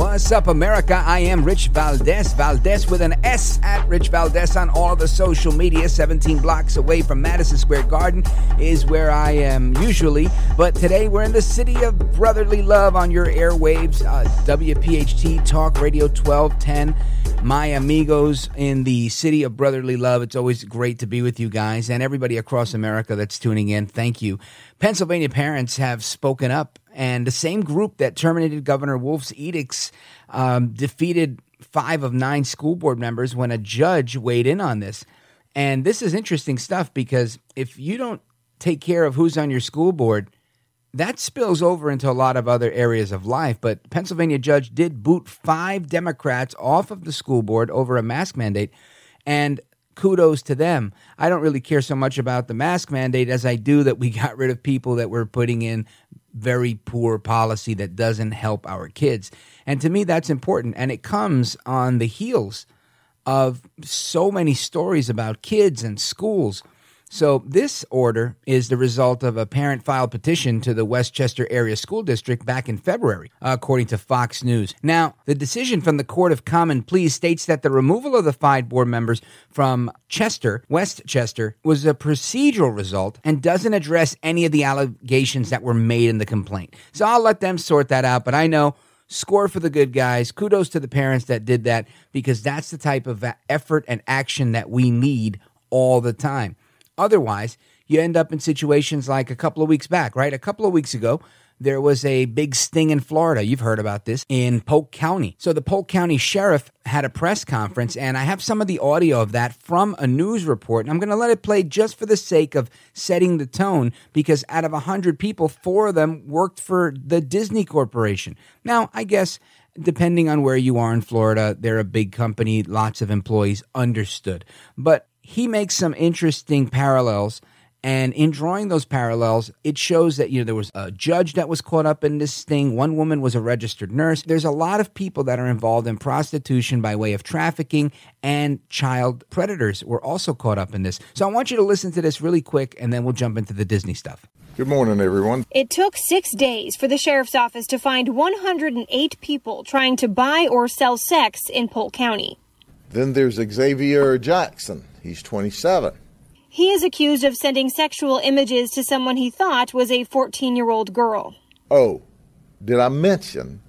What's up, America? I am Rich Valdez. Valdez with an S at Rich Valdez on all the social media. 17 blocks away from Madison Square Garden is where I am usually. But today we're in the city of brotherly love on your airwaves. Uh, WPHT Talk Radio 1210. My amigos in the city of brotherly love. It's always great to be with you guys and everybody across America that's tuning in. Thank you. Pennsylvania parents have spoken up and the same group that terminated Governor Wolf's edicts um, defeated five of nine school board members when a judge weighed in on this. And this is interesting stuff because if you don't take care of who's on your school board, that spills over into a lot of other areas of life. But Pennsylvania judge did boot five Democrats off of the school board over a mask mandate. And kudos to them. I don't really care so much about the mask mandate as I do that we got rid of people that were putting in very poor policy that doesn't help our kids. And to me, that's important. And it comes on the heels of so many stories about kids and schools. So, this order is the result of a parent filed petition to the West Chester Area School District back in February, according to Fox News. Now, the decision from the Court of Common Pleas states that the removal of the five board members from Chester, Westchester, was a procedural result and doesn't address any of the allegations that were made in the complaint. So, I'll let them sort that out, but I know score for the good guys. Kudos to the parents that did that because that's the type of effort and action that we need all the time. Otherwise, you end up in situations like a couple of weeks back, right? A couple of weeks ago, there was a big sting in Florida. You've heard about this in Polk County. So the Polk County sheriff had a press conference, and I have some of the audio of that from a news report. And I'm going to let it play just for the sake of setting the tone, because out of 100 people, four of them worked for the Disney Corporation. Now, I guess depending on where you are in Florida, they're a big company, lots of employees, understood. But he makes some interesting parallels. And in drawing those parallels, it shows that, you know, there was a judge that was caught up in this thing. One woman was a registered nurse. There's a lot of people that are involved in prostitution by way of trafficking and child predators were also caught up in this. So I want you to listen to this really quick and then we'll jump into the Disney stuff. Good morning, everyone. It took six days for the sheriff's office to find 108 people trying to buy or sell sex in Polk County. Then there's Xavier Jackson. He's 27. He is accused of sending sexual images to someone he thought was a 14 year old girl. Oh, did I mention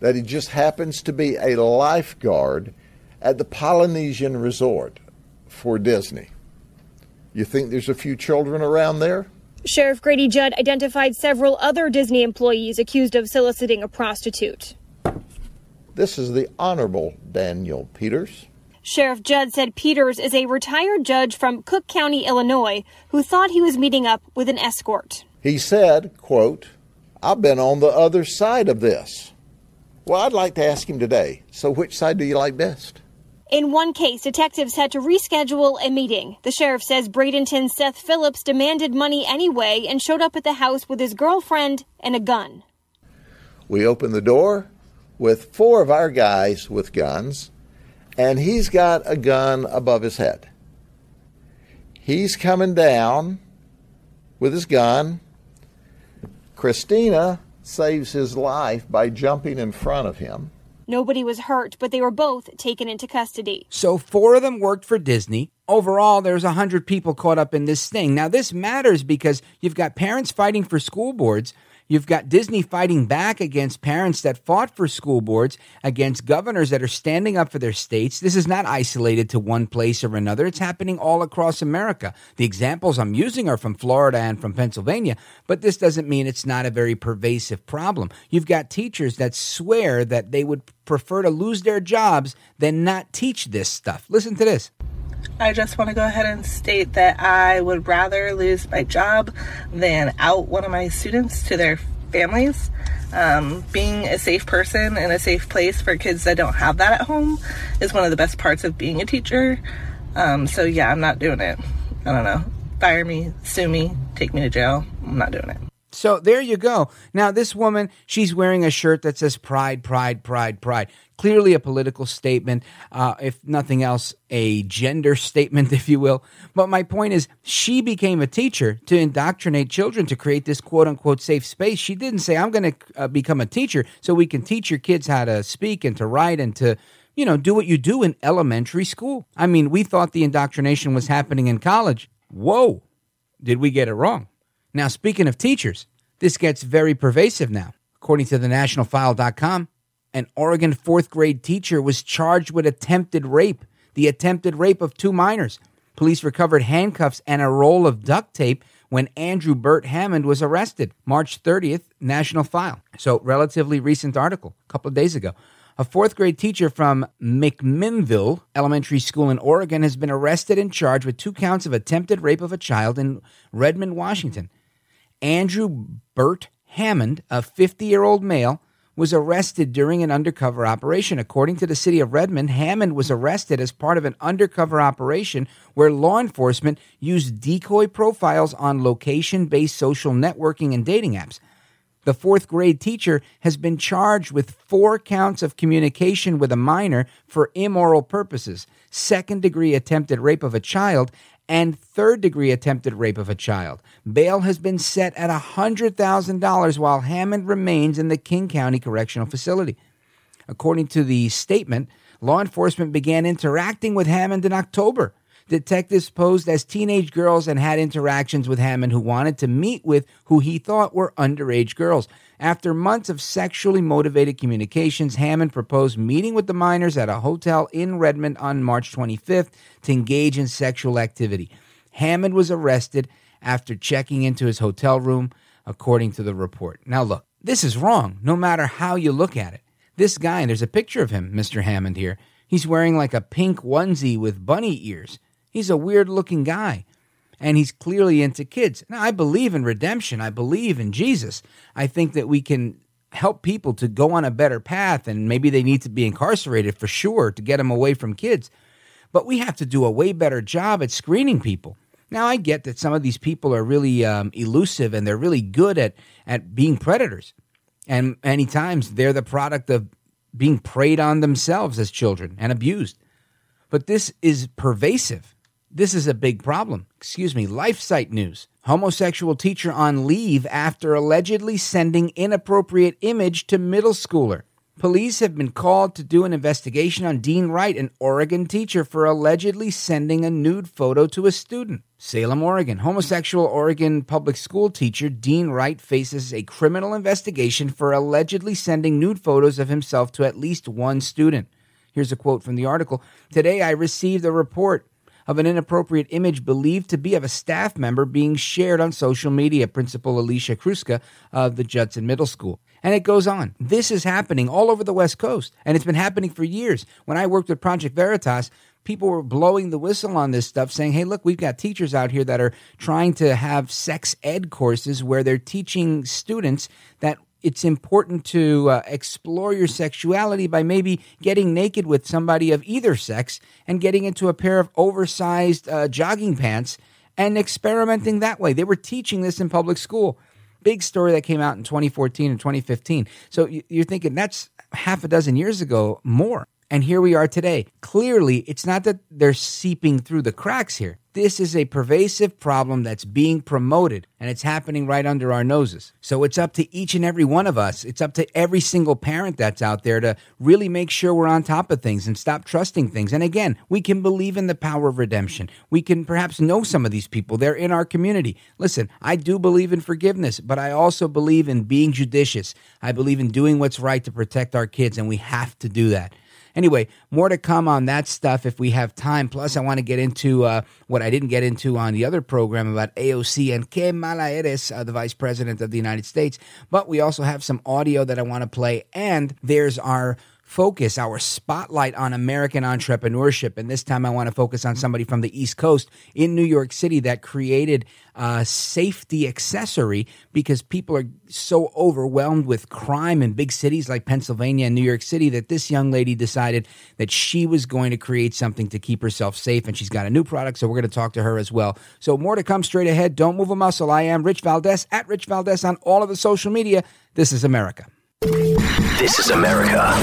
that he just happens to be a lifeguard at the Polynesian Resort for Disney? You think there's a few children around there? Sheriff Grady Judd identified several other Disney employees accused of soliciting a prostitute. This is the Honorable Daniel Peters. Sheriff Judd said Peters is a retired judge from Cook County, Illinois, who thought he was meeting up with an escort. He said, quote, I've been on the other side of this. Well, I'd like to ask him today, so which side do you like best? In one case, detectives had to reschedule a meeting. The sheriff says Bradenton Seth Phillips demanded money anyway and showed up at the house with his girlfriend and a gun. We opened the door with four of our guys with guns and he's got a gun above his head. He's coming down with his gun. Christina saves his life by jumping in front of him. Nobody was hurt, but they were both taken into custody. So, four of them worked for Disney. Overall, there's 100 people caught up in this thing. Now, this matters because you've got parents fighting for school boards You've got Disney fighting back against parents that fought for school boards, against governors that are standing up for their states. This is not isolated to one place or another. It's happening all across America. The examples I'm using are from Florida and from Pennsylvania, but this doesn't mean it's not a very pervasive problem. You've got teachers that swear that they would prefer to lose their jobs than not teach this stuff. Listen to this. I just want to go ahead and state that I would rather lose my job than out one of my students to their families. Um, being a safe person and a safe place for kids that don't have that at home is one of the best parts of being a teacher. Um, so, yeah, I'm not doing it. I don't know. Fire me, sue me, take me to jail. I'm not doing it. So there you go. Now, this woman, she's wearing a shirt that says pride, pride, pride, pride. Clearly a political statement, uh, if nothing else, a gender statement, if you will. But my point is, she became a teacher to indoctrinate children to create this quote unquote safe space. She didn't say, I'm going to uh, become a teacher so we can teach your kids how to speak and to write and to you know, do what you do in elementary school. I mean, we thought the indoctrination was happening in college. Whoa, did we get it wrong? Now, speaking of teachers, this gets very pervasive now. According to the nationalfile.com, an Oregon fourth grade teacher was charged with attempted rape, the attempted rape of two minors. Police recovered handcuffs and a roll of duct tape when Andrew Burt Hammond was arrested. March 30th, National File. So, relatively recent article, a couple of days ago. A fourth grade teacher from McMinnville Elementary School in Oregon has been arrested and charged with two counts of attempted rape of a child in Redmond, Washington. Andrew Burt Hammond, a 50 year old male, was arrested during an undercover operation. According to the city of Redmond, Hammond was arrested as part of an undercover operation where law enforcement used decoy profiles on location based social networking and dating apps. The fourth grade teacher has been charged with four counts of communication with a minor for immoral purposes, second degree attempted rape of a child, and third degree attempted rape of a child. Bail has been set at $100,000 while Hammond remains in the King County Correctional Facility. According to the statement, law enforcement began interacting with Hammond in October. Detectives posed as teenage girls and had interactions with Hammond who wanted to meet with who he thought were underage girls. After months of sexually motivated communications, Hammond proposed meeting with the minors at a hotel in Redmond on March 25th to engage in sexual activity. Hammond was arrested after checking into his hotel room, according to the report. Now, look, this is wrong, no matter how you look at it. This guy, there's a picture of him, Mr. Hammond here, he's wearing like a pink onesie with bunny ears. He's a weird looking guy. And he's clearly into kids. Now, I believe in redemption. I believe in Jesus. I think that we can help people to go on a better path, and maybe they need to be incarcerated for sure to get them away from kids. But we have to do a way better job at screening people. Now, I get that some of these people are really um, elusive and they're really good at, at being predators. And many times they're the product of being preyed on themselves as children and abused. But this is pervasive. This is a big problem. Excuse me. LifeSite News. Homosexual teacher on leave after allegedly sending inappropriate image to middle schooler. Police have been called to do an investigation on Dean Wright, an Oregon teacher, for allegedly sending a nude photo to a student. Salem, Oregon. Homosexual Oregon public school teacher Dean Wright faces a criminal investigation for allegedly sending nude photos of himself to at least one student. Here's a quote from the article Today I received a report of an inappropriate image believed to be of a staff member being shared on social media, Principal Alicia Kruska of the Judson Middle School. And it goes on. This is happening all over the West Coast, and it's been happening for years. When I worked with Project Veritas, people were blowing the whistle on this stuff, saying, hey, look, we've got teachers out here that are trying to have sex ed courses where they're teaching students that it's important to uh, explore your sexuality by maybe getting naked with somebody of either sex and getting into a pair of oversized uh, jogging pants and experimenting that way. They were teaching this in public school. Big story that came out in 2014 and 2015. So you're thinking that's half a dozen years ago more. And here we are today. Clearly, it's not that they're seeping through the cracks here. This is a pervasive problem that's being promoted and it's happening right under our noses. So it's up to each and every one of us. It's up to every single parent that's out there to really make sure we're on top of things and stop trusting things. And again, we can believe in the power of redemption. We can perhaps know some of these people. They're in our community. Listen, I do believe in forgiveness, but I also believe in being judicious. I believe in doing what's right to protect our kids, and we have to do that. Anyway, more to come on that stuff if we have time. Plus, I want to get into uh, what I didn't get into on the other program about AOC and Que Mala Eres, uh, the Vice President of the United States. But we also have some audio that I want to play, and there's our focus, our spotlight on American entrepreneurship. And this time I want to focus on somebody from the East Coast in New York City that created a safety accessory because people are so overwhelmed with crime in big cities like Pennsylvania and New York City that this young lady decided that she was going to create something to keep herself safe. And she's got a new product, so we're going to talk to her as well. So more to come straight ahead. Don't move a muscle. I am Rich Valdez at Rich Valdez on all of the social media. This is America. This is America.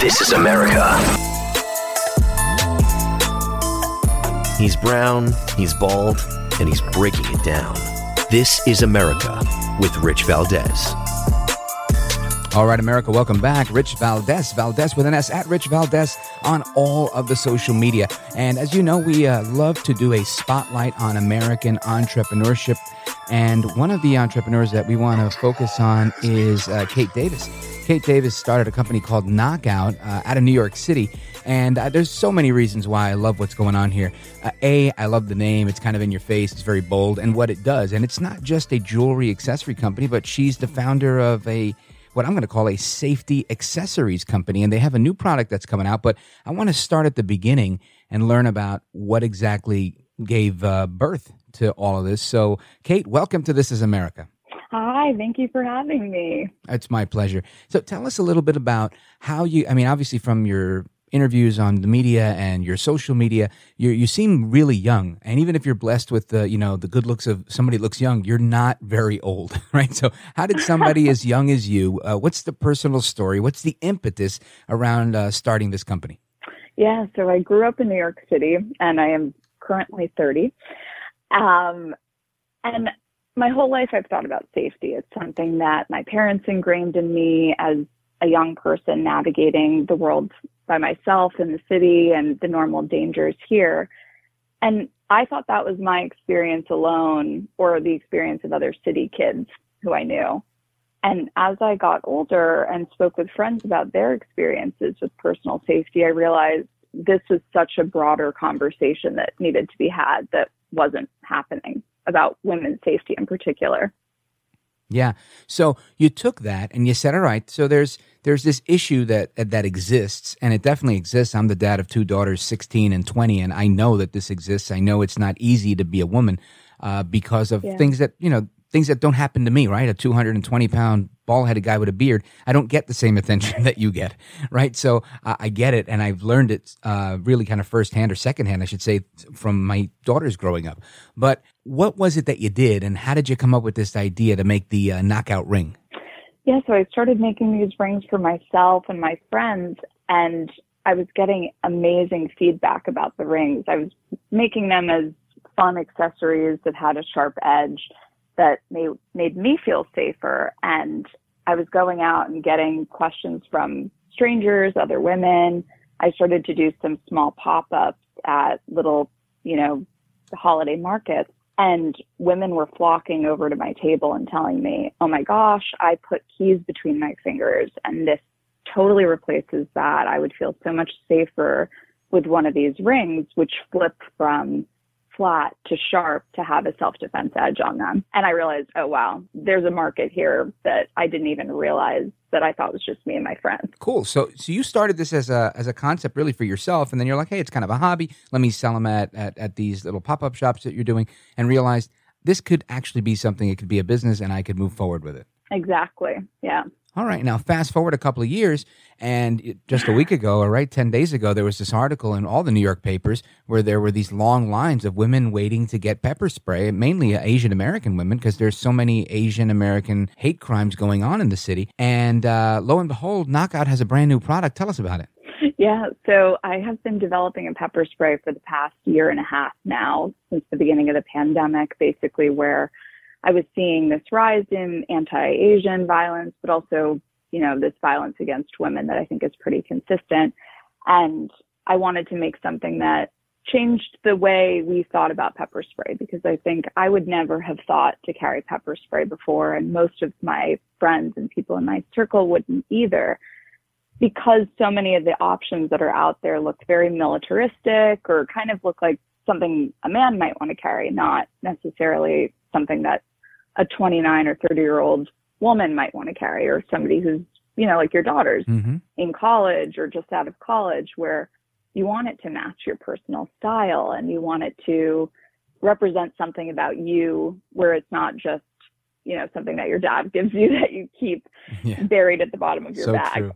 This is America. He's brown, he's bald, and he's breaking it down. This is America with Rich Valdez. All right, America, welcome back. Rich Valdez, Valdez with an S at Rich Valdez on all of the social media. And as you know, we uh, love to do a spotlight on American entrepreneurship. And one of the entrepreneurs that we want to focus on is uh, Kate Davis. Kate Davis started a company called Knockout uh, out of New York City. And uh, there's so many reasons why I love what's going on here. Uh, a, I love the name. It's kind of in your face. It's very bold and what it does. And it's not just a jewelry accessory company, but she's the founder of a what I'm going to call a safety accessories company. And they have a new product that's coming out. But I want to start at the beginning and learn about what exactly gave uh, birth to all of this. So, Kate, welcome to This Is America. Hi, thank you for having me. It's my pleasure. So, tell us a little bit about how you, I mean, obviously, from your interviews on the media and your social media, you you seem really young. And even if you're blessed with the you know the good looks of somebody looks young, you're not very old, right? So how did somebody as young as you? Uh, what's the personal story? What's the impetus around uh, starting this company? Yeah, so I grew up in New York City, and I am currently 30. Um, and my whole life I've thought about safety. It's something that my parents ingrained in me as a young person navigating the world by myself in the city and the normal dangers here. And I thought that was my experience alone or the experience of other city kids who I knew. And as I got older and spoke with friends about their experiences with personal safety, I realized this was such a broader conversation that needed to be had that wasn't happening about women's safety in particular. Yeah. So you took that and you said, all right, so there's there's this issue that that exists and it definitely exists. I'm the dad of two daughters, 16 and 20, and I know that this exists. I know it's not easy to be a woman uh, because of Yeah. things that, you know, things that don't happen to me, right? A 220 pound bald headed guy with a beard, I don't get the same attention that you get, right? So uh, I get it, and I've learned it uh, really kind of firsthand or secondhand, I should say, from my daughters growing up. But what was it that you did, and how did you come up with this idea to make the uh, knockout ring? Yeah, so I started making these rings for myself and my friends, and I was getting amazing feedback about the rings. I was making them as fun accessories that had a sharp edge that made, made me feel safer. And I was going out and getting questions from strangers, other women. I started to do some small pop ups at little, you know, holiday markets. And women were flocking over to my table and telling me, oh my gosh, I put keys between my fingers and this totally replaces that. I would feel so much safer with one of these rings, which flip from flat to sharp to have a self defense edge on them. And I realized, oh wow, there's a market here that I didn't even realize that I thought was just me and my friends. Cool. So so you started this as a as a concept really for yourself and then you're like, hey, it's kind of a hobby. Let me sell them at at, at these little pop up shops that you're doing and realized this could actually be something, it could be a business and I could move forward with it. Exactly. Yeah. All right. Now, fast forward a couple of years, and just a week ago, or right, 10 days ago, there was this article in all the New York papers where there were these long lines of women waiting to get pepper spray, mainly Asian American women, because there's so many Asian American hate crimes going on in the city. And uh, lo and behold, Knockout has a brand new product. Tell us about it. Yeah, so I have been developing a pepper spray for the past year and a half now, since the beginning of the pandemic, basically, where I was seeing this rise in anti-Asian violence, but also, you know, this violence against women that I think is pretty consistent. And I wanted to make something that changed the way we thought about pepper spray because I think I would never have thought to carry pepper spray before. And most of my friends and people in my circle wouldn't either because so many of the options that are out there look very militaristic or kind of look like something a man might want to carry, not necessarily something that a 29 or 30 year old woman might want to carry or somebody who's you know like your daughters mm-hmm. in college or just out of college where you want it to match your personal style and you want it to represent something about you where it's not just you know something that your dad gives you that you keep yeah. buried at the bottom of your so bag true.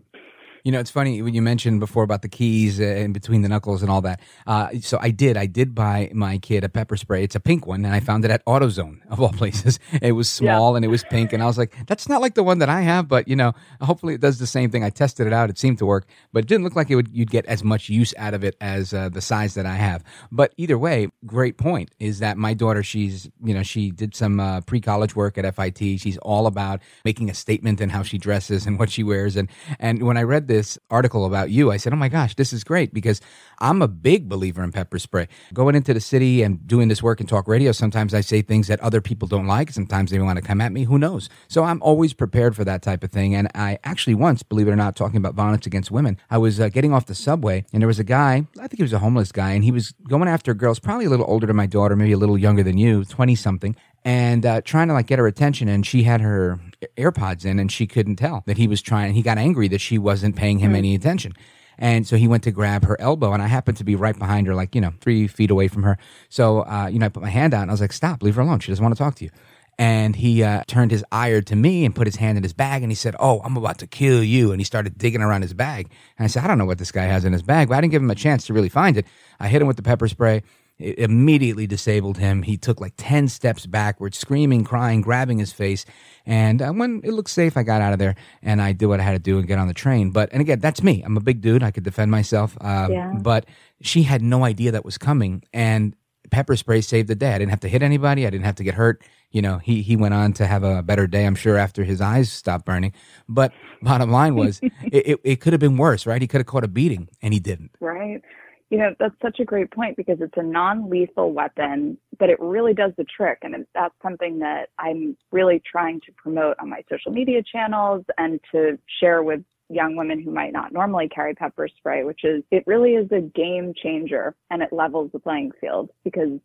You know, it's funny when you mentioned before about the keys and between the knuckles and all that. Uh, so I did. I did buy my kid a pepper spray. It's a pink one, and I found it at AutoZone of all places. It was small yeah. and it was pink, and I was like, "That's not like the one that I have." But you know, hopefully it does the same thing. I tested it out; it seemed to work, but it didn't look like it would. You'd get as much use out of it as uh, the size that I have. But either way, great point is that my daughter, she's you know, she did some uh, pre college work at FIT. She's all about making a statement in how she dresses and what she wears, and and when I read this article about you, I said, "Oh my gosh, this is great!" Because I'm a big believer in pepper spray. Going into the city and doing this work in talk radio, sometimes I say things that other people don't like. Sometimes they want to come at me. Who knows? So I'm always prepared for that type of thing. And I actually once, believe it or not, talking about violence against women, I was uh, getting off the subway and there was a guy. I think he was a homeless guy, and he was going after girls, probably a little older than my daughter, maybe a little younger than you, twenty something and uh, trying to like get her attention and she had her airpods in and she couldn't tell that he was trying he got angry that she wasn't paying him any attention. And so he went to grab her elbow and i happened to be right behind her like you know three feet away from her. So uh, you know i put my hand out and i was like stop leave her alone. She doesn't want to talk to you. And he uh, turned his ire to me and put his hand in his bag and he said oh i'm about to kill you. And he started digging around his bag. And i said i don't know what this guy has in his bag but i didn't give him a chance to really find it. I hit him with the pepper spray it immediately disabled him. He took like 10 steps backwards, screaming, crying, grabbing his face. And uh, when it looked safe, I got out of there and I did what I had to do and get on the train. But, and again, that's me. I'm a big dude. I could defend myself. Um, yeah. But she had no idea that was coming. And pepper spray saved the day. I didn't have to hit anybody. I didn't have to get hurt. You know, he, he went on to have a better day, I'm sure, after his eyes stopped burning. But bottom line was, it, it, it could have been worse, right? He could have caught a beating and he didn't. Right. You know, that's such a great point because it's a non lethal weapon, but it really does the trick. And that's something that I'm really trying to promote on my social media channels and to share with young women who might not normally carry pepper spray, which is it really is a game changer and it levels the playing field because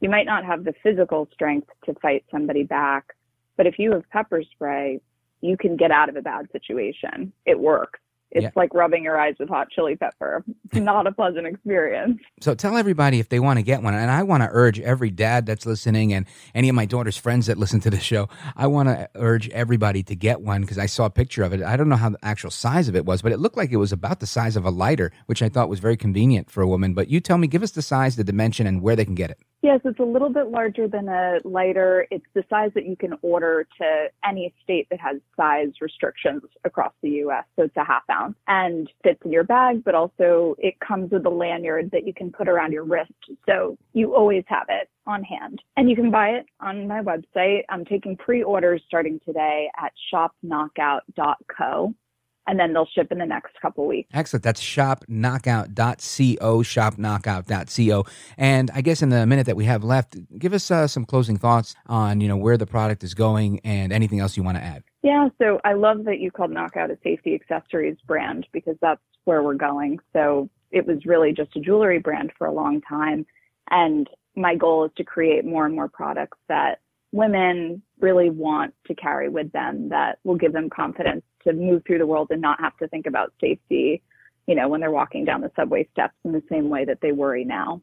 you might not have the physical strength to fight somebody back, but if you have pepper spray, you can get out of a bad situation. It works It's Yeah. like rubbing your eyes with hot chili pepper. It's not a pleasant experience. So tell everybody if they want to get one. And I want to urge every dad that's listening and any of my daughter's friends that listen to the show, I want to urge everybody to get one because I saw a picture of it. I don't know how the actual size of it was, but it looked like it was about the size of a lighter, which I thought was very convenient for a woman. But you tell me, give us the size, the dimension, and where they can get it. Yes, it's a little bit larger than a lighter. It's the size that you can order to any state that has size restrictions across the U.S. So it's a half ounce and fits in your bag, but also it comes with a lanyard that you can put around your wrist. So you always have it on hand. And you can buy it on my website. I'm taking pre-orders starting today at shopknockout.co. And then they'll ship in the next couple weeks. Excellent. That's shopknockout.co, shopknockout.co. And I guess in the minute that we have left, give us uh, some closing thoughts on, you know, where the product is going and anything else you want to add. Yeah, so I love that you called Knockout a safety accessories brand because that's where we're going. So it was really just a jewelry brand for a long time. And my goal is to create more and more products that women really want to carry with them that will give them confidence to move through the world and not have to think about safety, you know, when they're walking down the subway steps in the same way that they worry now.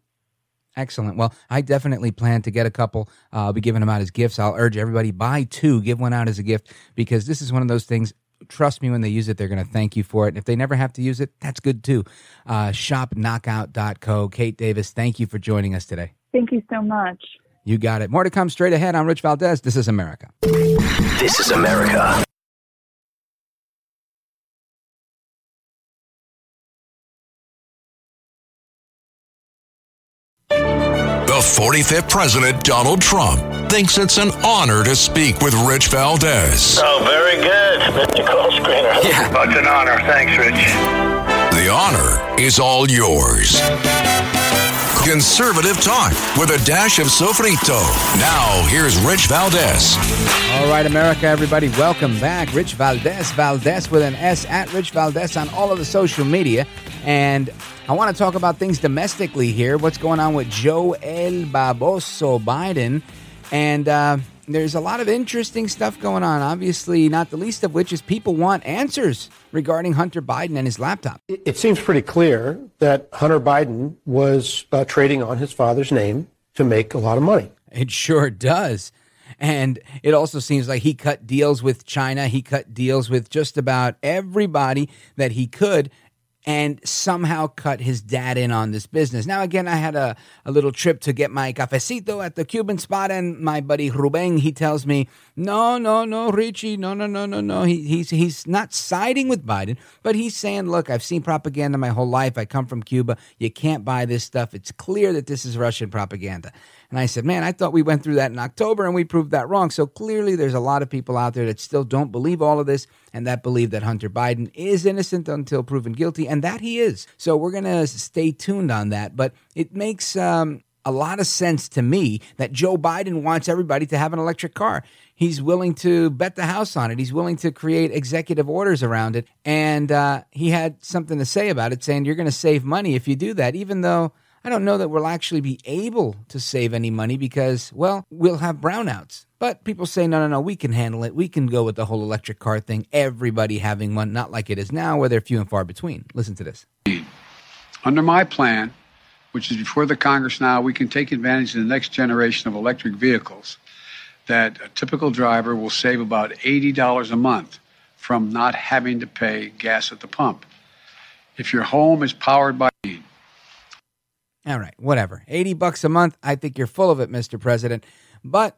Excellent. Well, I definitely plan to get a couple. Uh, I'll be giving them out as gifts. I'll urge everybody buy two, give one out as a gift because this is one of those things. Trust me, when they use it, they're going to thank you for it. And if they never have to use it, that's good too. Uh, shopknockout.co. Kate Davis, thank you for joining us today. Thank you so much. You got it. More to come straight ahead. I'm Rich Valdez. This is America. This is America. 45th President, Donald Trump, thinks it's an honor to speak with Rich Valdez. Oh, very good, Mr. Call Screener. Yeah. Oh, it's an honor. Thanks, Rich. The honor is all yours. Conservative talk with a dash of sofrito. Now, here's Rich Valdez. All right, America, everybody, welcome back. Rich Valdez, Valdez with an S at Rich Valdez on all of the social media. And I want to talk about things domestically here. What's going on with Joe El Baboso Biden? And uh, there's a lot of interesting stuff going on, obviously, not the least of which is people want answers regarding Hunter Biden and his laptop. It seems pretty clear that Hunter Biden was uh, trading on his father's name to make a lot of money. It sure does. And it also seems like he cut deals with China. He cut deals with just about everybody that he could and somehow cut his dad in on this business. Now, again, I had a, a little trip to get my cafecito at the Cuban spot, and my buddy Ruben, he tells me, no, no, no, Richie, no, no, no, no, no. He, he's, he's not siding with Biden, but he's saying, look, I've seen propaganda my whole life. I come from Cuba. You can't buy this stuff. It's clear that this is Russian propaganda. And I said, man, I thought we went through that in October and we proved that wrong. So clearly, there's a lot of people out there that still don't believe all of this and that believe that Hunter Biden is innocent until proven guilty, and that he is. So we're going to stay tuned on that. But it makes um, a lot of sense to me that Joe Biden wants everybody to have an electric car. He's willing to bet the house on it. He's willing to create executive orders around it. And uh, he had something to say about it, saying, You're going to save money if you do that, even though. I don't know that we'll actually be able to save any money because, well, we'll have brownouts. But people say, no, no, no, we can handle it. We can go with the whole electric car thing, everybody having one, not like it is now where they're few and far between. Listen to this. Under my plan, which is before the Congress now, we can take advantage of the next generation of electric vehicles that a typical driver will save about $80 a month from not having to pay gas at the pump. If your home is powered by All right, whatever. 80 bucks a month. I think you're full of it, Mr. President. But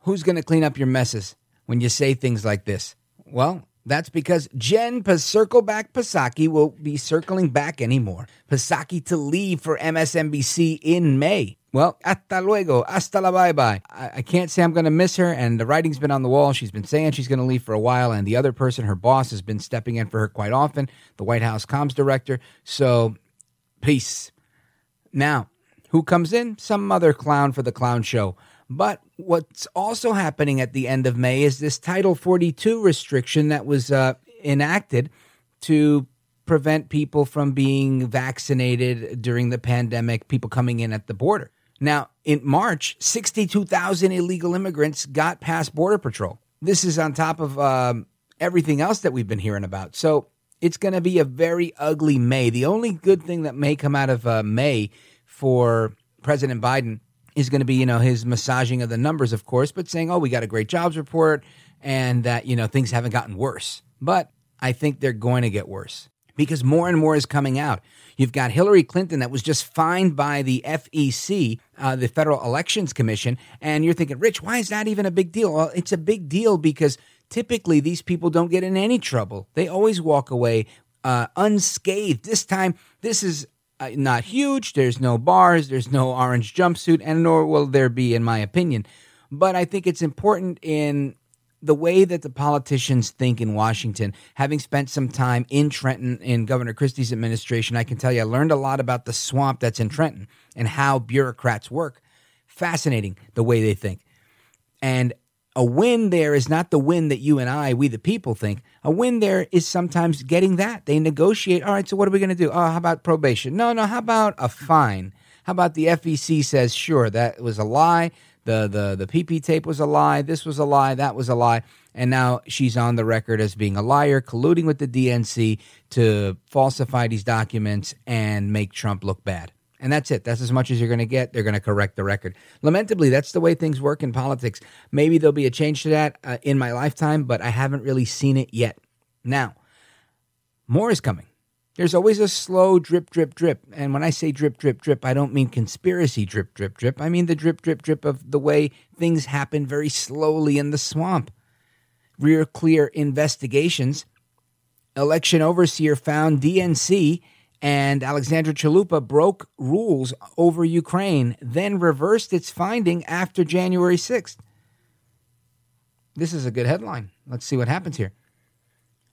who's going to clean up your messes when you say things like this? Well, that's because Jen Circleback Psaki will be circling back anymore. Psaki to leave for MSNBC in May. Well, hasta luego, hasta la bye bye. I, I can't say I'm going to miss her, and the writing's been on the wall. She's been saying she's going to leave for a while, and the other person, her boss, has been stepping in for her quite often, the White House comms director. So, peace. Now, who comes in? Some other clown for the clown show. But what's also happening at the end of May is this Title 42 restriction that was uh, enacted to prevent people from being vaccinated during the pandemic, people coming in at the border. Now, in March, 62,000 illegal immigrants got past Border Patrol. This is on top of um, everything else that we've been hearing about. So it's going to be a very ugly May. The only good thing that may come out of uh, May for President Biden is going to be, you know, his massaging of the numbers, of course, but saying, oh, we got a great jobs report and that, you know, things haven't gotten worse. But I think they're going to get worse because more and more is coming out. You've got Hillary Clinton that was just fined by the FEC, uh, the Federal Elections Commission, and you're thinking, Rich, why is that even a big deal? Well, it's a big deal because typically these people don't get in any trouble. They always walk away uh, unscathed. This time, this is uh, not huge. There's no bars, there's no orange jumpsuit, and nor will there be, in my opinion. But I think it's important in the way that the politicians think in Washington, having spent some time in Trenton in Governor Christie's administration, I can tell you I learned a lot about the swamp that's in Trenton and how bureaucrats work. Fascinating the way they think. And a win there is not the win that you and I, we the people, think. A win there is sometimes getting that. They negotiate. All right, so what are we going to do? Oh, how about probation? No, no, how about a fine? How about the FEC says, sure, that was a lie the the the PP tape was a lie, this was a lie, that was a lie, and now she's on the record as being a liar, colluding with the DNC to falsify these documents and make Trump look bad. And that's it. That's as much as you're going to get. They're going to correct the record. Lamentably, that's the way things work in politics. Maybe there'll be a change to that uh, in my lifetime, but I haven't really seen it yet. Now, more is coming. There's always a slow drip, drip, drip. And when I say drip, drip, drip, I don't mean conspiracy drip, drip, drip. I mean the drip, drip, drip of the way things happen very slowly in the swamp. RealClearInvestigations. Election overseer found DNC and Alexandra Chalupa broke rules over Ukraine, then reversed its finding after January 6th. This is a good headline. Let's see what happens here.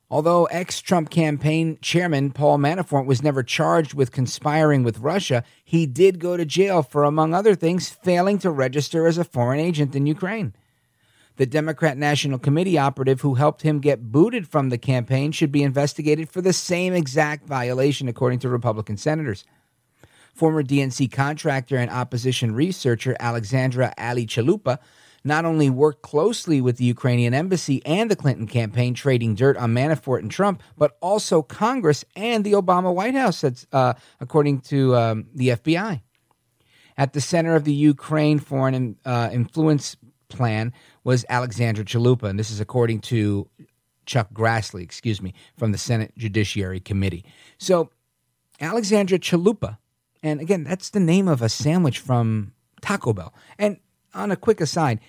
Although ex Trump campaign chairman Paul Manafort was never charged with conspiring with Russia, he did go to jail for, among other things, failing to register as a foreign agent in Ukraine. The Democrat National Committee operative who helped him get booted from the campaign should be investigated for the same exact violation, according to Republican senators. Former DNC contractor and opposition researcher Alexandra Ali Chalupa not only worked closely with the Ukrainian embassy and the Clinton campaign, trading dirt on Manafort and Trump, but also Congress and the Obama White House, uh, according to um, the FBI. At the center of the Ukraine foreign uh, influence plan was Alexandra Chalupa, and this is according to Chuck Grassley, excuse me, from the Senate Judiciary Committee. So, Alexandra Chalupa, and again, that's the name of a sandwich from Taco Bell. And on a quick aside,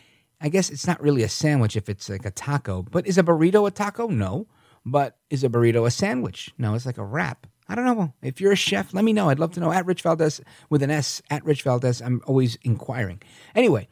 I guess it's not really a sandwich if it's like a taco. But is a burrito a taco? No. But is a burrito a sandwich? No, it's like a wrap. I don't know. If you're a chef, let me know. I'd love to know. At Rich Valdez with an S, at Rich Valdez. I'm always inquiring. Anyway,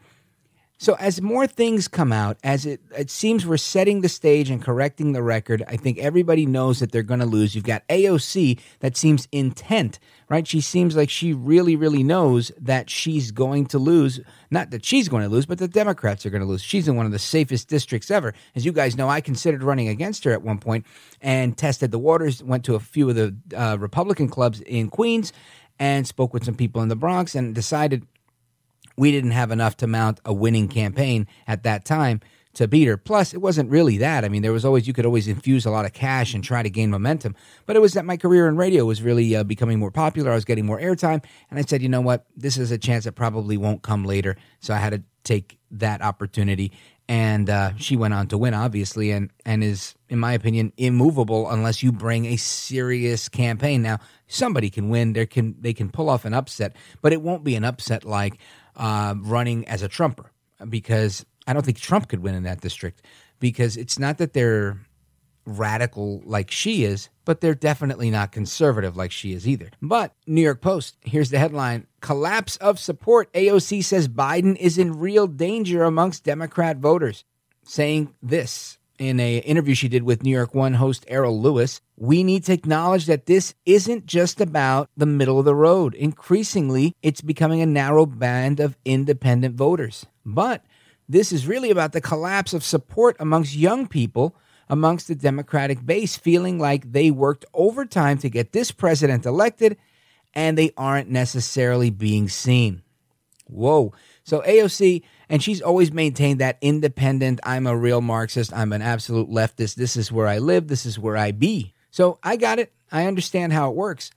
so as more things come out, as it it seems we're setting the stage and correcting the record, I think everybody knows that they're going to lose. You've got AOC that seems intent, right? She seems like she really, really knows that she's going to lose. Not that she's going to lose, but the Democrats are going to lose. She's in one of the safest districts ever. As you guys know, I considered running against her at one point and tested the waters. Went to a few of the uh, Republican clubs in Queens and spoke with some people in the Bronx and decided we didn't have enough to mount a winning campaign at that time to beat her. Plus, it wasn't really that. I mean, there was always, you could always infuse a lot of cash and try to gain momentum. But it was that my career in radio was really uh, becoming more popular. I was getting more airtime. And I said, you know what? This is a chance that probably won't come later. So I had to take that opportunity. And uh, she went on to win, obviously, and, and is, in my opinion, immovable unless you bring a serious campaign. Now, somebody can win. There can they can pull off an upset, but it won't be an upset like uh, running as a Trumper because I don't think Trump could win in that district because it's not that they're radical like she is, but they're definitely not conservative like she is either. But New York Post, here's the headline Collapse of support. AOC says Biden is in real danger amongst Democrat voters. Saying this in a interview she did with New York One host Errol Louis, we need to acknowledge that this isn't just about the middle of the road. Increasingly, it's becoming a narrow band of independent voters. But this is really about the collapse of support amongst young people amongst the Democratic base, feeling like they worked overtime to get this president elected and they aren't necessarily being seen. Whoa. So AOC, and she's always maintained that independent, I'm a real Marxist, I'm an absolute leftist, this is where I live, this is where I be. So I got it. I understand how it works.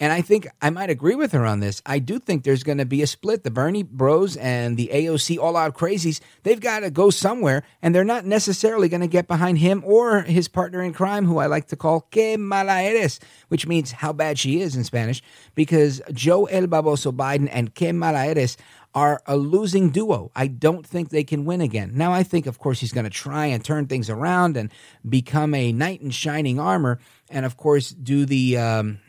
And I think I might agree with her on this. I do think there's going to be a split. The Bernie bros and the AOC all out crazies, they've got to go somewhere, and they're not necessarily going to get behind him or his partner in crime, who I like to call Que mala eres, which means how bad she is in Spanish, because Joe El Baboso Biden and Que mala eres are a losing duo. I don't think they can win again. Now, I think, of course, he's going to try and turn things around and become a knight in shining armor, and of course, do the. Um,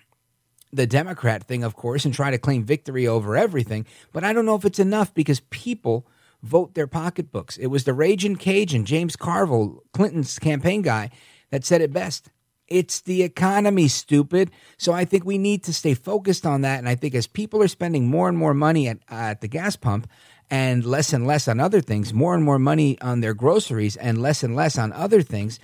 the Democrat thing, of course, and try to claim victory over everything. But I don't know if it's enough because people vote their pocketbooks. It was the Raging Cajun, James Carville, Clinton's campaign guy, that said it best. It's the economy, stupid. So I think we need to stay focused on that. And I think as people are spending more and more money at, uh, at the gas pump and less and less on other things, more and more money on their groceries and less and less on other things,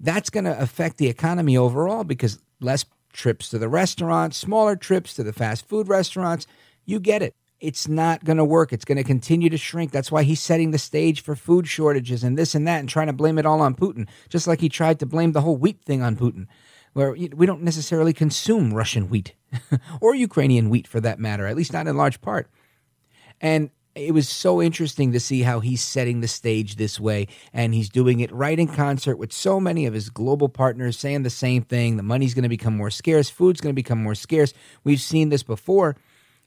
that's going to affect the economy overall because less trips to the restaurants, smaller trips to the fast food restaurants. You get it. It's not going to work. It's going to continue to shrink. That's why he's setting the stage for food shortages and this and that and trying to blame it all on Putin, just like he tried to blame the whole wheat thing on Putin, where we don't necessarily consume Russian wheat or Ukrainian wheat for that matter, at least not in large part. And it was so interesting to see how he's setting the stage this way and he's doing it right in concert with so many of his global partners saying the same thing the money's going to become more scarce food's going to become more scarce we've seen this before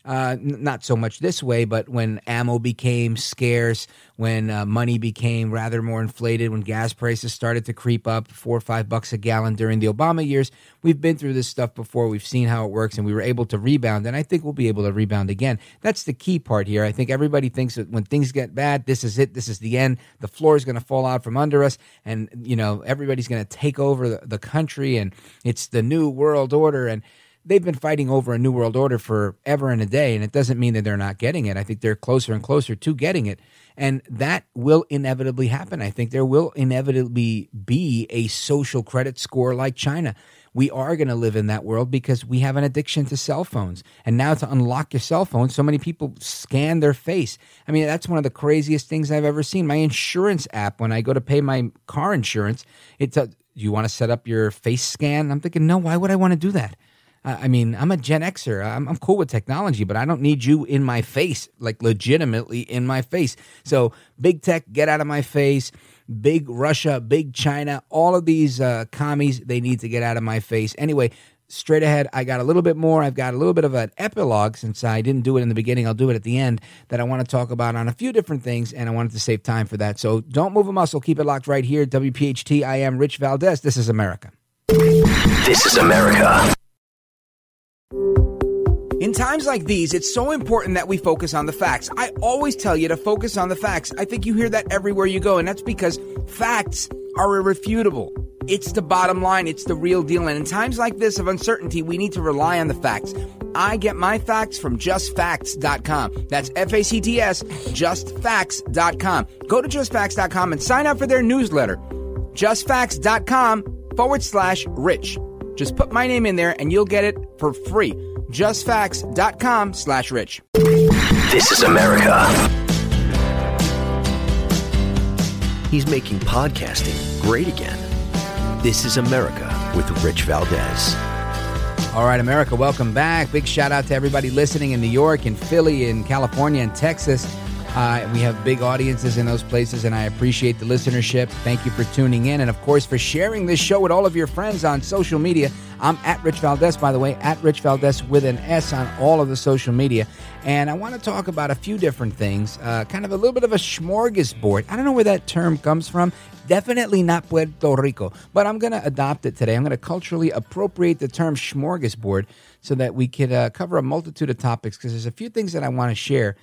uh, not so much this way, but when ammo became scarce, when uh, money became rather more inflated, when gas prices started to creep up four or five bucks a gallon during the Obama years, we've been through this stuff before. We've seen how it works, and we were able to rebound. And I think we'll be able to rebound again. That's the key part here. I think everybody thinks that when things get bad, this is it. This is the end. The floor is going to fall out from under us, and you know everybody's going to take over the, the country, and it's the new world order. And they've been fighting over a new world order for ever and a day, and it doesn't mean that they're not getting it. I think they're closer and closer to getting it, and that will inevitably happen. I think there will inevitably be a social credit score like China. We are going to live in that world because we have an addiction to cell phones. And now to unlock your cell phone, so many people scan their face. I mean, that's one of the craziest things I've ever seen. My insurance app, when I go to pay my car insurance, it's a, do you want to set up your face scan? I'm thinking, no, why would I want to do that? I mean, I'm a Gen Xer. I'm, I'm, cool with technology, but I don't need you in my face, like legitimately in my face. So, big tech, get out of my face. Big Russia, big China, all of these uh, commies, they need to get out of my face. Anyway, straight ahead, I got a little bit more. I've got a little bit of an epilogue since I didn't do it in the beginning. I'll do it at the end that I want to talk about on a few different things, and I wanted to save time for that. So, don't move a muscle. Keep it locked right here. WPHT, I am Rich Valdés. This is America. This is America. In times like these, it's so important that we focus on the facts. I always tell you to focus on the facts. I think you hear that everywhere you go, and that's because facts are irrefutable. It's the bottom line, it's the real deal. And in times like this of uncertainty, we need to rely on the facts. I get my facts from justfacts.com. That's F A C T S, justfacts.com. Go to justfacts.com and sign up for their newsletter. Justfacts.com forward slash rich. Just put my name in there and you'll get it for free justfacts.com slash rich. This is America. He's making podcasting great again. This is America with Rich Valdés. All right, America, welcome back. Big shout out to everybody listening in New York and Philly and California and Texas. Uh, we have big audiences in those places, and I appreciate the listenership. Thank you for tuning in, and of course, for sharing this show with all of your friends on social media. I'm at Rich Valdés, by the way, at Rich Valdés with an S on all of the social media. And I want to talk about a few different things, uh, kind of a little bit of a smorgasbord. I don't know where that term comes from. Definitely not Puerto Rico, but I'm going to adopt it today. I'm going to culturally appropriate the term smorgasbord so that we could uh, cover a multitude of topics because there's a few things that I want to share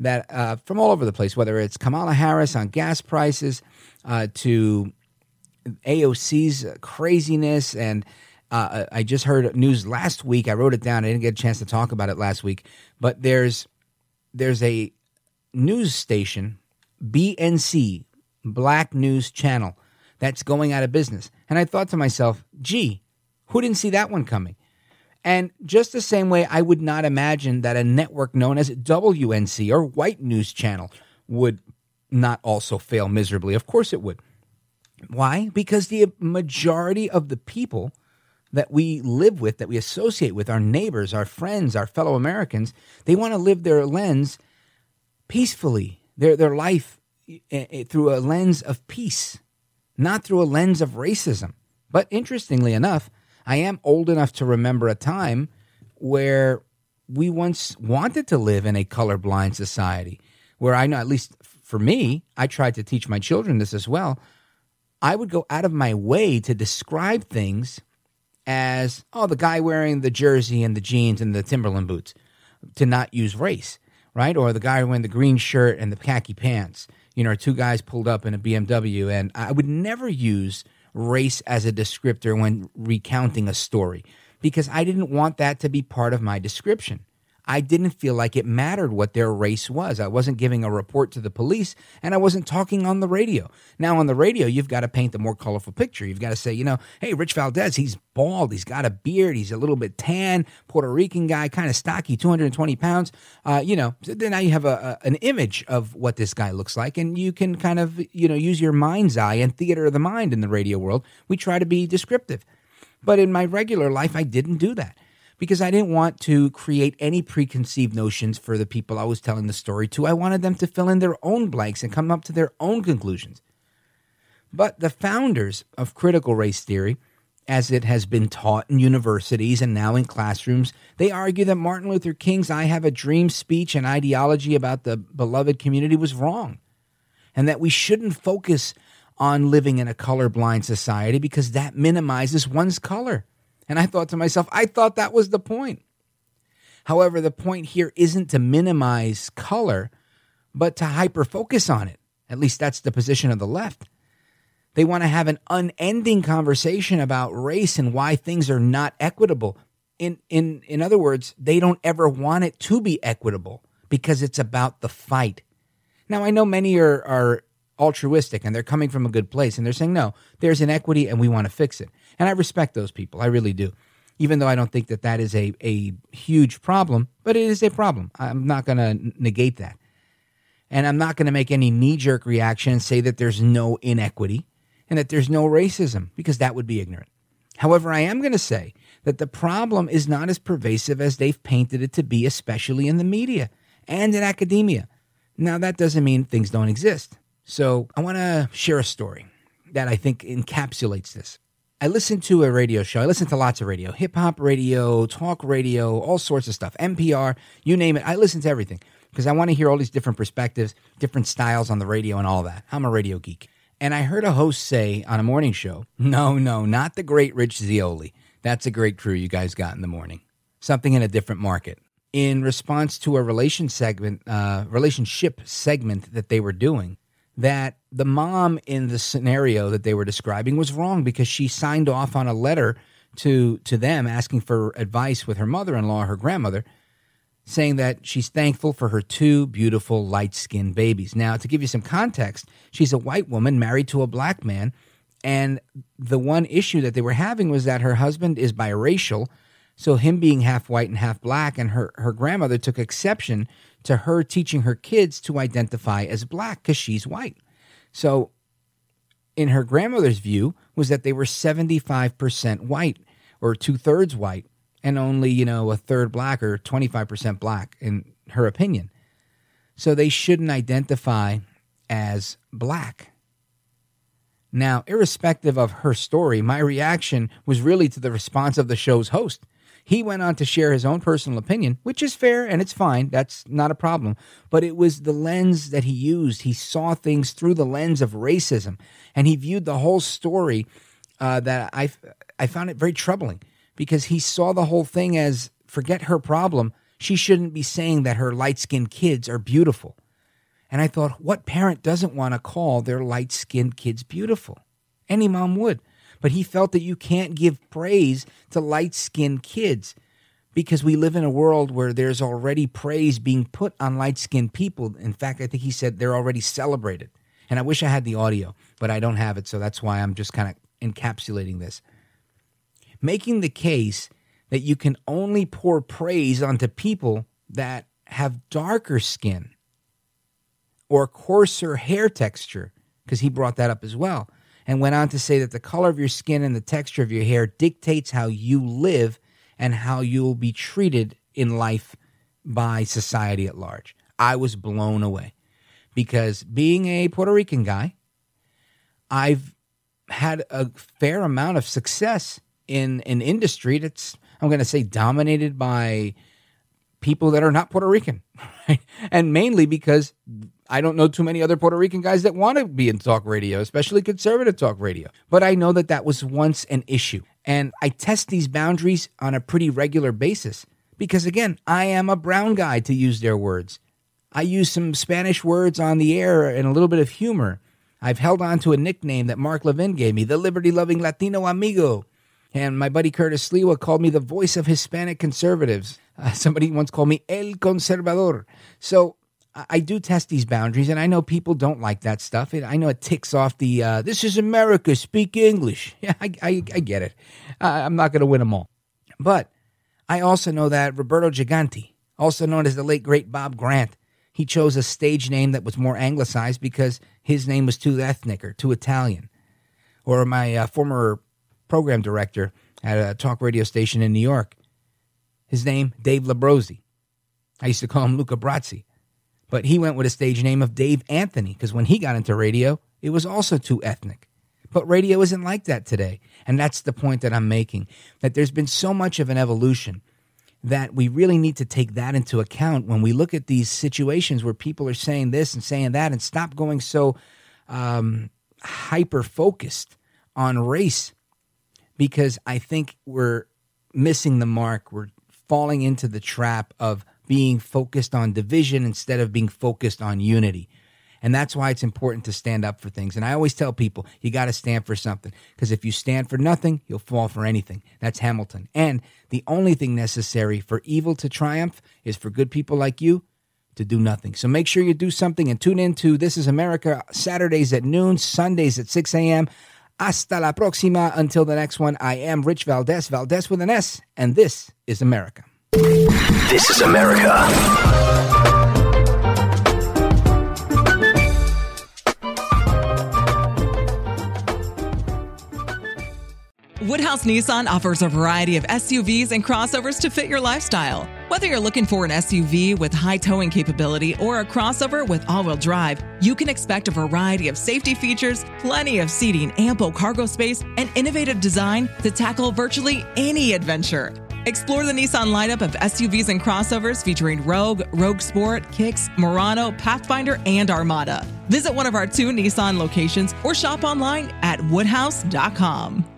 that uh, from all over the place, whether it's Kamala Harris on gas prices uh, to AOC's craziness and uh, I just heard news last week. I wrote it down. I didn't get a chance to talk about it last week, but there's there's a news station, BNC, Black News Channel, that's going out of business. And I thought to myself, gee, who didn't see that one coming? And just the same way, I would not imagine that a network known as WNC or White News Channel would not also fail miserably. Of course it would. Why? Because the majority of the people that we live with, that we associate with, our neighbors, our friends, our fellow Americans, they want to live their lens peacefully, their, their life uh, through a lens of peace, not through a lens of racism. But interestingly enough, I am old enough to remember a time where we once wanted to live in a colorblind society, where I know, at least for me, I tried to teach my children this as well. I would go out of my way to describe things as, oh, the guy wearing the jersey and the jeans and the Timberland boots, to not use race, right? Or the guy wearing the green shirt and the khaki pants, you know, two guys pulled up in a BMW. And I would never use race as a descriptor when recounting a story because I didn't want that to be part of my description. I didn't feel like it mattered what their race was. I wasn't giving a report to the police and I wasn't talking on the radio. Now, on the radio, you've got to paint a more colorful picture. You've got to say, you know, hey, Rich Valdés, he's bald, he's got a beard, he's a little bit tan, Puerto Rican guy, kind of stocky, 220 pounds. Uh, you know, then now you have a, a, an image of what this guy looks like and you can kind of, you know, use your mind's eye and theater of the mind in the radio world. We try to be descriptive. But in my regular life, I didn't do that because I didn't want to create any preconceived notions for the people I was telling the story to. I wanted them to fill in their own blanks and come up to their own conclusions. But the founders of critical race theory, as it has been taught in universities and now in classrooms, they argue that Martin Luther King's I Have a Dream speech and ideology about the beloved community was wrong, and that we shouldn't focus on living in a colorblind society because that minimizes one's color. And I thought to myself, I thought that was the point. However, the point here isn't to minimize color, but to hyper focus on it. At least that's the position of the left. They want to have an unending conversation about race and why things are not equitable. In, in, in other words, they don't ever want it to be equitable because it's about the fight. Now, I know many are, are altruistic and they're coming from a good place and they're saying, no, there's inequity and we want to fix it. And I respect those people. I really do. Even though I don't think that that is a, a huge problem, but it is a problem. I'm not going to negate that. And I'm not going to make any knee jerk reaction and say that there's no inequity and that there's no racism because that would be ignorant. However, I am going to say that the problem is not as pervasive as they've painted it to be, especially in the media and in academia. Now, that doesn't mean things don't exist. So, I want to share a story that I think encapsulates this. I listen to a radio show. I listen to lots of radio, hip hop radio, talk radio, all sorts of stuff, NPR, you name it. I listen to everything because I want to hear all these different perspectives, different styles on the radio, and all that. I'm a radio geek. And I heard a host say on a morning show, no, no, not the great Rich Zeoli. That's a great crew you guys got in the morning. Something in a different market. In response to a relation segment, uh, relationship segment that they were doing, that the mom in the scenario that they were describing was wrong because she signed off on a letter to to them asking for advice with her mother-in-law, her grandmother, saying that she's thankful for her two beautiful light-skinned babies. Now, to give you some context, she's a white woman married to a black man, and the one issue that they were having was that her husband is biracial, so him being half white and half black and her her grandmother took exception to her teaching her kids to identify as black because she's white. So, in her grandmother's view, was that they were 75% white or two thirds white and only, you know, a third black or 25% black, in her opinion. So, they shouldn't identify as black. Now, irrespective of her story, my reaction was really to the response of the show's host. He went on to share his own personal opinion, which is fair and it's fine. That's not a problem. But it was the lens that he used. He saw things through the lens of racism, and he viewed the whole story uh, that I I found it very troubling because he saw the whole thing as forget her problem. She shouldn't be saying that her light skinned kids are beautiful. And I thought, what parent doesn't want to call their light skinned kids beautiful? Any mom would but he felt that you can't give praise to light skinned kids because we live in a world where there's already praise being put on light skinned people. In fact, I think he said they're already celebrated. And I wish I had the audio, but I don't have it. So that's why I'm just kind of encapsulating this. Making the case that you can only pour praise onto people that have darker skin or coarser hair texture, because he brought that up as well and went on to say that the color of your skin and the texture of your hair dictates how you live and how you will be treated in life by society at large. I was blown away because being a Puerto Rican guy, I've had a fair amount of success in an industry that's, I'm going to say, dominated by people that are not Puerto Rican. Right? And mainly because I don't know too many other Puerto Rican guys that want to be in talk radio, especially conservative talk radio. But I know that that was once an issue. And I test these boundaries on a pretty regular basis because, again, I am a brown guy, to use their words. I use some Spanish words on the air and a little bit of humor. I've held on to a nickname that Mark Levin gave me, the liberty loving Latino amigo. And my buddy Curtis Sliwa called me the voice of Hispanic conservatives. Uh, somebody once called me El Conservador. So I do test these boundaries, and I know people don't like that stuff. I know it ticks off the uh, "This is America, speak English." Yeah, I, I, I get it. I'm not going to win them all, but I also know that Roberto Gigante, also known as the late great Bob Grant, he chose a stage name that was more anglicized because his name was too ethnic or too Italian. Or my uh, former program director at a talk radio station in New York, his name, Dave Labrosi. I used to call him Luca Brasi. But he went with a stage name of Dave Anthony because when he got into radio, it was also too ethnic. But radio isn't like that today. And that's the point that I'm making that there's been so much of an evolution that we really need to take that into account when we look at these situations where people are saying this and saying that and stop going so um, hyper focused on race because I think we're missing the mark. We're falling into the trap of being focused on division instead of being focused on unity. And that's why it's important to stand up for things. And I always tell people, you got to stand for something. Because if you stand for nothing, you'll fall for anything. That's Hamilton. And the only thing necessary for evil to triumph is for good people like you to do nothing. So make sure you do something and tune in to This is America Saturdays at noon, Sundays at 6 a.m. Hasta la próxima. Until the next one, I am Rich Valdés, Valdés with an S, and this is America. This is America. Woodhouse Nissan offers a variety of SUVs and crossovers to fit your lifestyle. Whether you're looking for an SUV with high towing capability or a crossover with all wheel drive, you can expect a variety of safety features, plenty of seating, ample cargo space, and innovative design to tackle virtually any adventure. Explore the Nissan lineup of SUVs and crossovers featuring Rogue, Rogue Sport, Kicks, Murano, Pathfinder, and Armada. Visit one of our two Nissan locations or shop online at woodhouse.com.